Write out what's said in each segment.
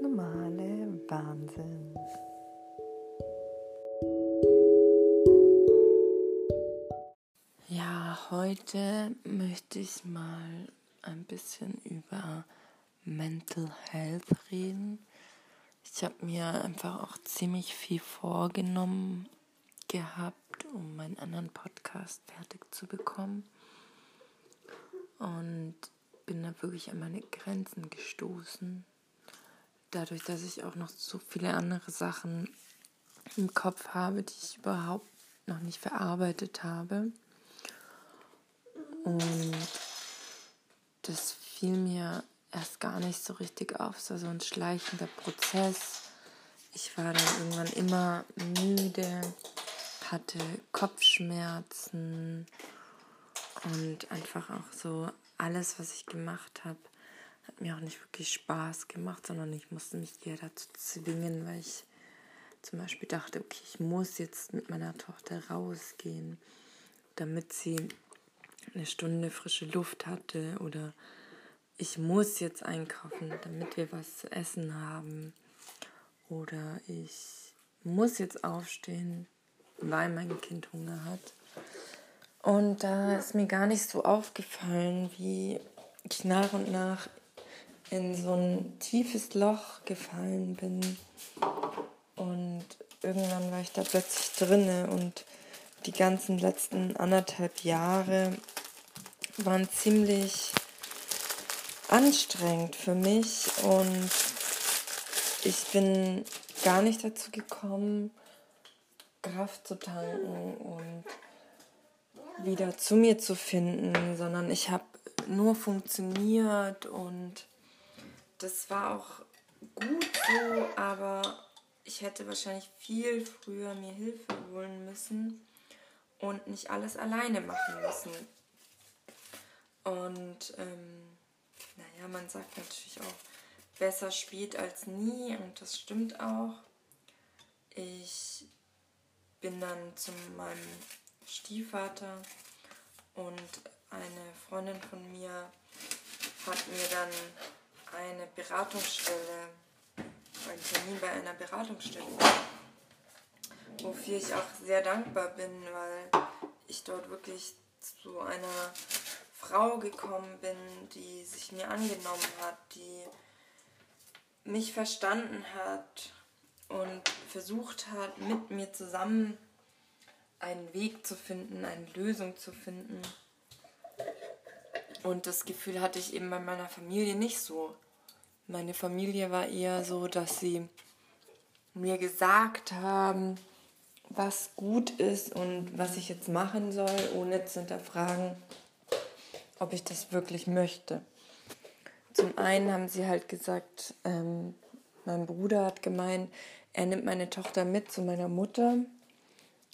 normale Wahnsinn. Ja, heute möchte ich mal ein bisschen über Mental Health reden. Ich habe mir einfach auch ziemlich viel vorgenommen gehabt, um meinen anderen Podcast fertig zu bekommen. Und bin da wirklich an meine Grenzen gestoßen. Dadurch, dass ich auch noch so viele andere Sachen im Kopf habe, die ich überhaupt noch nicht verarbeitet habe. Und das fiel mir erst gar nicht so richtig auf. Es war so ein schleichender Prozess. Ich war dann irgendwann immer müde, hatte Kopfschmerzen und einfach auch so alles, was ich gemacht habe, hat mir auch nicht wirklich Spaß gemacht, sondern ich musste mich eher dazu zwingen, weil ich zum Beispiel dachte, okay, ich muss jetzt mit meiner Tochter rausgehen, damit sie eine Stunde frische Luft hatte oder ich muss jetzt einkaufen, damit wir was zu essen haben oder ich muss jetzt aufstehen, weil mein Kind Hunger hat. Und da ist mir gar nicht so aufgefallen, wie ich nach und nach in so ein tiefes Loch gefallen bin. Und irgendwann war ich da plötzlich drinne und die ganzen letzten anderthalb Jahre waren ziemlich anstrengend für mich und ich bin gar nicht dazu gekommen, Kraft zu tanken und wieder zu mir zu finden, sondern ich habe nur funktioniert und das war auch gut so, aber ich hätte wahrscheinlich viel früher mir Hilfe holen müssen und nicht alles alleine machen müssen. Und ähm, naja, man sagt natürlich auch, besser spät als nie und das stimmt auch. Ich bin dann zu meinem Stiefvater und eine Freundin von mir hat mir dann eine Beratungsstelle, einen Termin bei einer Beratungsstelle, wofür ich auch sehr dankbar bin, weil ich dort wirklich zu einer Frau gekommen bin, die sich mir angenommen hat, die mich verstanden hat und versucht hat, mit mir zusammen einen Weg zu finden, eine Lösung zu finden. Und das Gefühl hatte ich eben bei meiner Familie nicht so. Meine Familie war eher so, dass sie mir gesagt haben, was gut ist und was ich jetzt machen soll, ohne zu hinterfragen, ob ich das wirklich möchte. Zum einen haben sie halt gesagt, ähm, mein Bruder hat gemeint, er nimmt meine Tochter mit zu meiner Mutter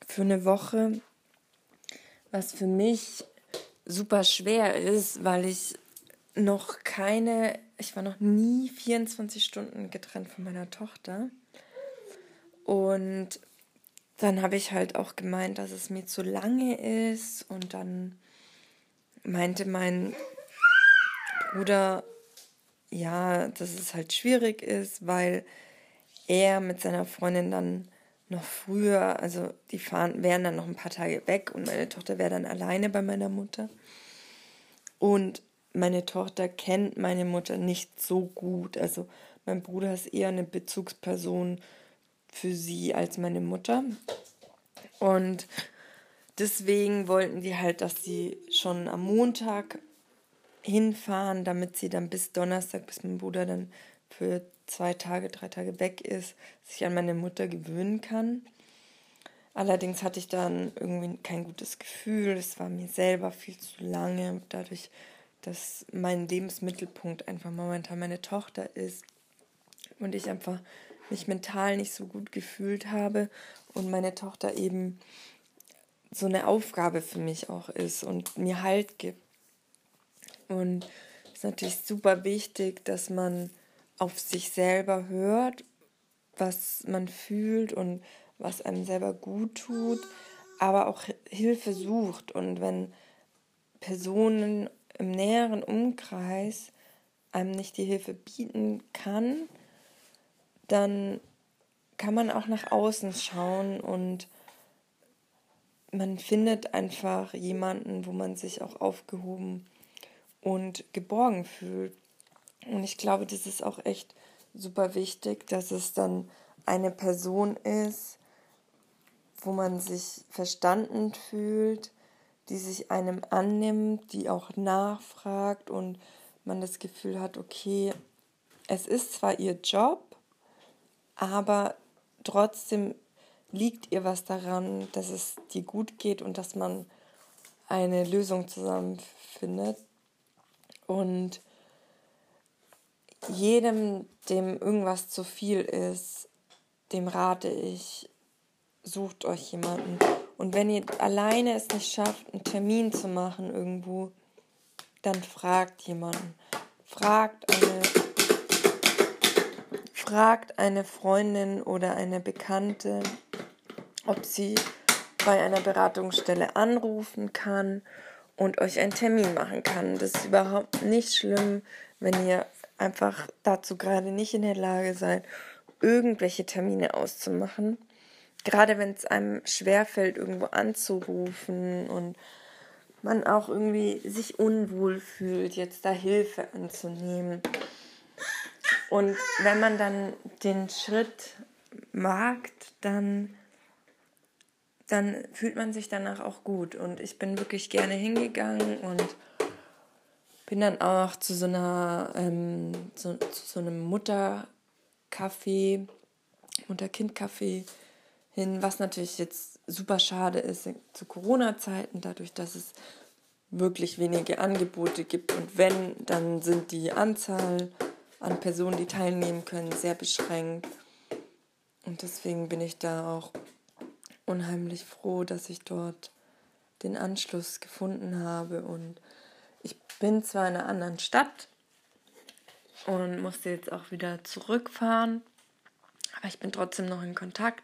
für eine Woche, was für mich super schwer ist, weil ich noch keine, ich war noch nie 24 Stunden getrennt von meiner Tochter. Und dann habe ich halt auch gemeint, dass es mir zu lange ist. Und dann meinte mein Bruder, ja, dass es halt schwierig ist, weil er mit seiner Freundin dann noch früher, also die fahren, wären dann noch ein paar Tage weg und meine Tochter wäre dann alleine bei meiner Mutter. Und meine Tochter kennt meine Mutter nicht so gut. Also mein Bruder ist eher eine Bezugsperson für sie als meine Mutter. Und deswegen wollten die halt, dass sie schon am Montag hinfahren, damit sie dann bis Donnerstag, bis mein Bruder dann für zwei Tage, drei Tage weg ist, sich an meine Mutter gewöhnen kann. Allerdings hatte ich dann irgendwie kein gutes Gefühl. Es war mir selber viel zu lange, dadurch, dass mein Lebensmittelpunkt einfach momentan meine Tochter ist und ich einfach mich mental nicht so gut gefühlt habe und meine Tochter eben so eine Aufgabe für mich auch ist und mir Halt gibt. Und es ist natürlich super wichtig, dass man auf sich selber hört, was man fühlt und was einem selber gut tut, aber auch Hilfe sucht. Und wenn Personen im näheren Umkreis einem nicht die Hilfe bieten kann, dann kann man auch nach außen schauen und man findet einfach jemanden, wo man sich auch aufgehoben und geborgen fühlt. Und ich glaube, das ist auch echt super wichtig, dass es dann eine Person ist, wo man sich verstanden fühlt, die sich einem annimmt, die auch nachfragt und man das Gefühl hat, okay, es ist zwar ihr Job, aber trotzdem liegt ihr was daran, dass es dir gut geht und dass man eine Lösung zusammen findet. Und jedem, dem irgendwas zu viel ist, dem rate ich, sucht euch jemanden. Und wenn ihr alleine es nicht schafft, einen Termin zu machen irgendwo, dann fragt jemanden. Fragt eine, fragt eine Freundin oder eine Bekannte, ob sie bei einer Beratungsstelle anrufen kann und euch einen Termin machen kann. Das ist überhaupt nicht schlimm, wenn ihr einfach dazu gerade nicht in der Lage seid, irgendwelche Termine auszumachen. Gerade wenn es einem schwerfällt, irgendwo anzurufen und man auch irgendwie sich unwohl fühlt, jetzt da Hilfe anzunehmen. Und wenn man dann den Schritt wagt, dann, dann fühlt man sich danach auch gut. Und ich bin wirklich gerne hingegangen und bin dann auch zu so einer, ähm, so, zu so einem Muttercafé, Mutter-Kind-Café hin, was natürlich jetzt super schade ist zu Corona-Zeiten, dadurch, dass es wirklich wenige Angebote gibt und wenn, dann sind die Anzahl an Personen, die teilnehmen können, sehr beschränkt. Und deswegen bin ich da auch unheimlich froh, dass ich dort den Anschluss gefunden habe. Und ich bin zwar in einer anderen Stadt und musste jetzt auch wieder zurückfahren, aber ich bin trotzdem noch in Kontakt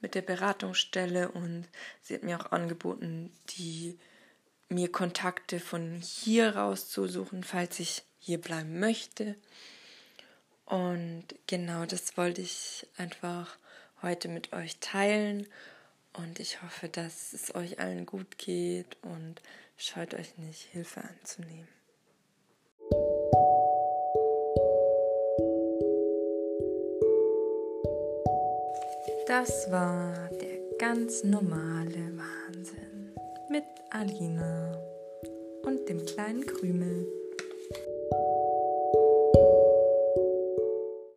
mit der Beratungsstelle und sie hat mir auch angeboten, die mir Kontakte von hier rauszusuchen, falls ich hier bleiben möchte. Und genau das wollte ich einfach heute mit euch teilen. Und ich hoffe, dass es euch allen gut geht und scheut euch nicht, Hilfe anzunehmen. Das war der ganz normale Wahnsinn mit Alina und dem kleinen Krümel.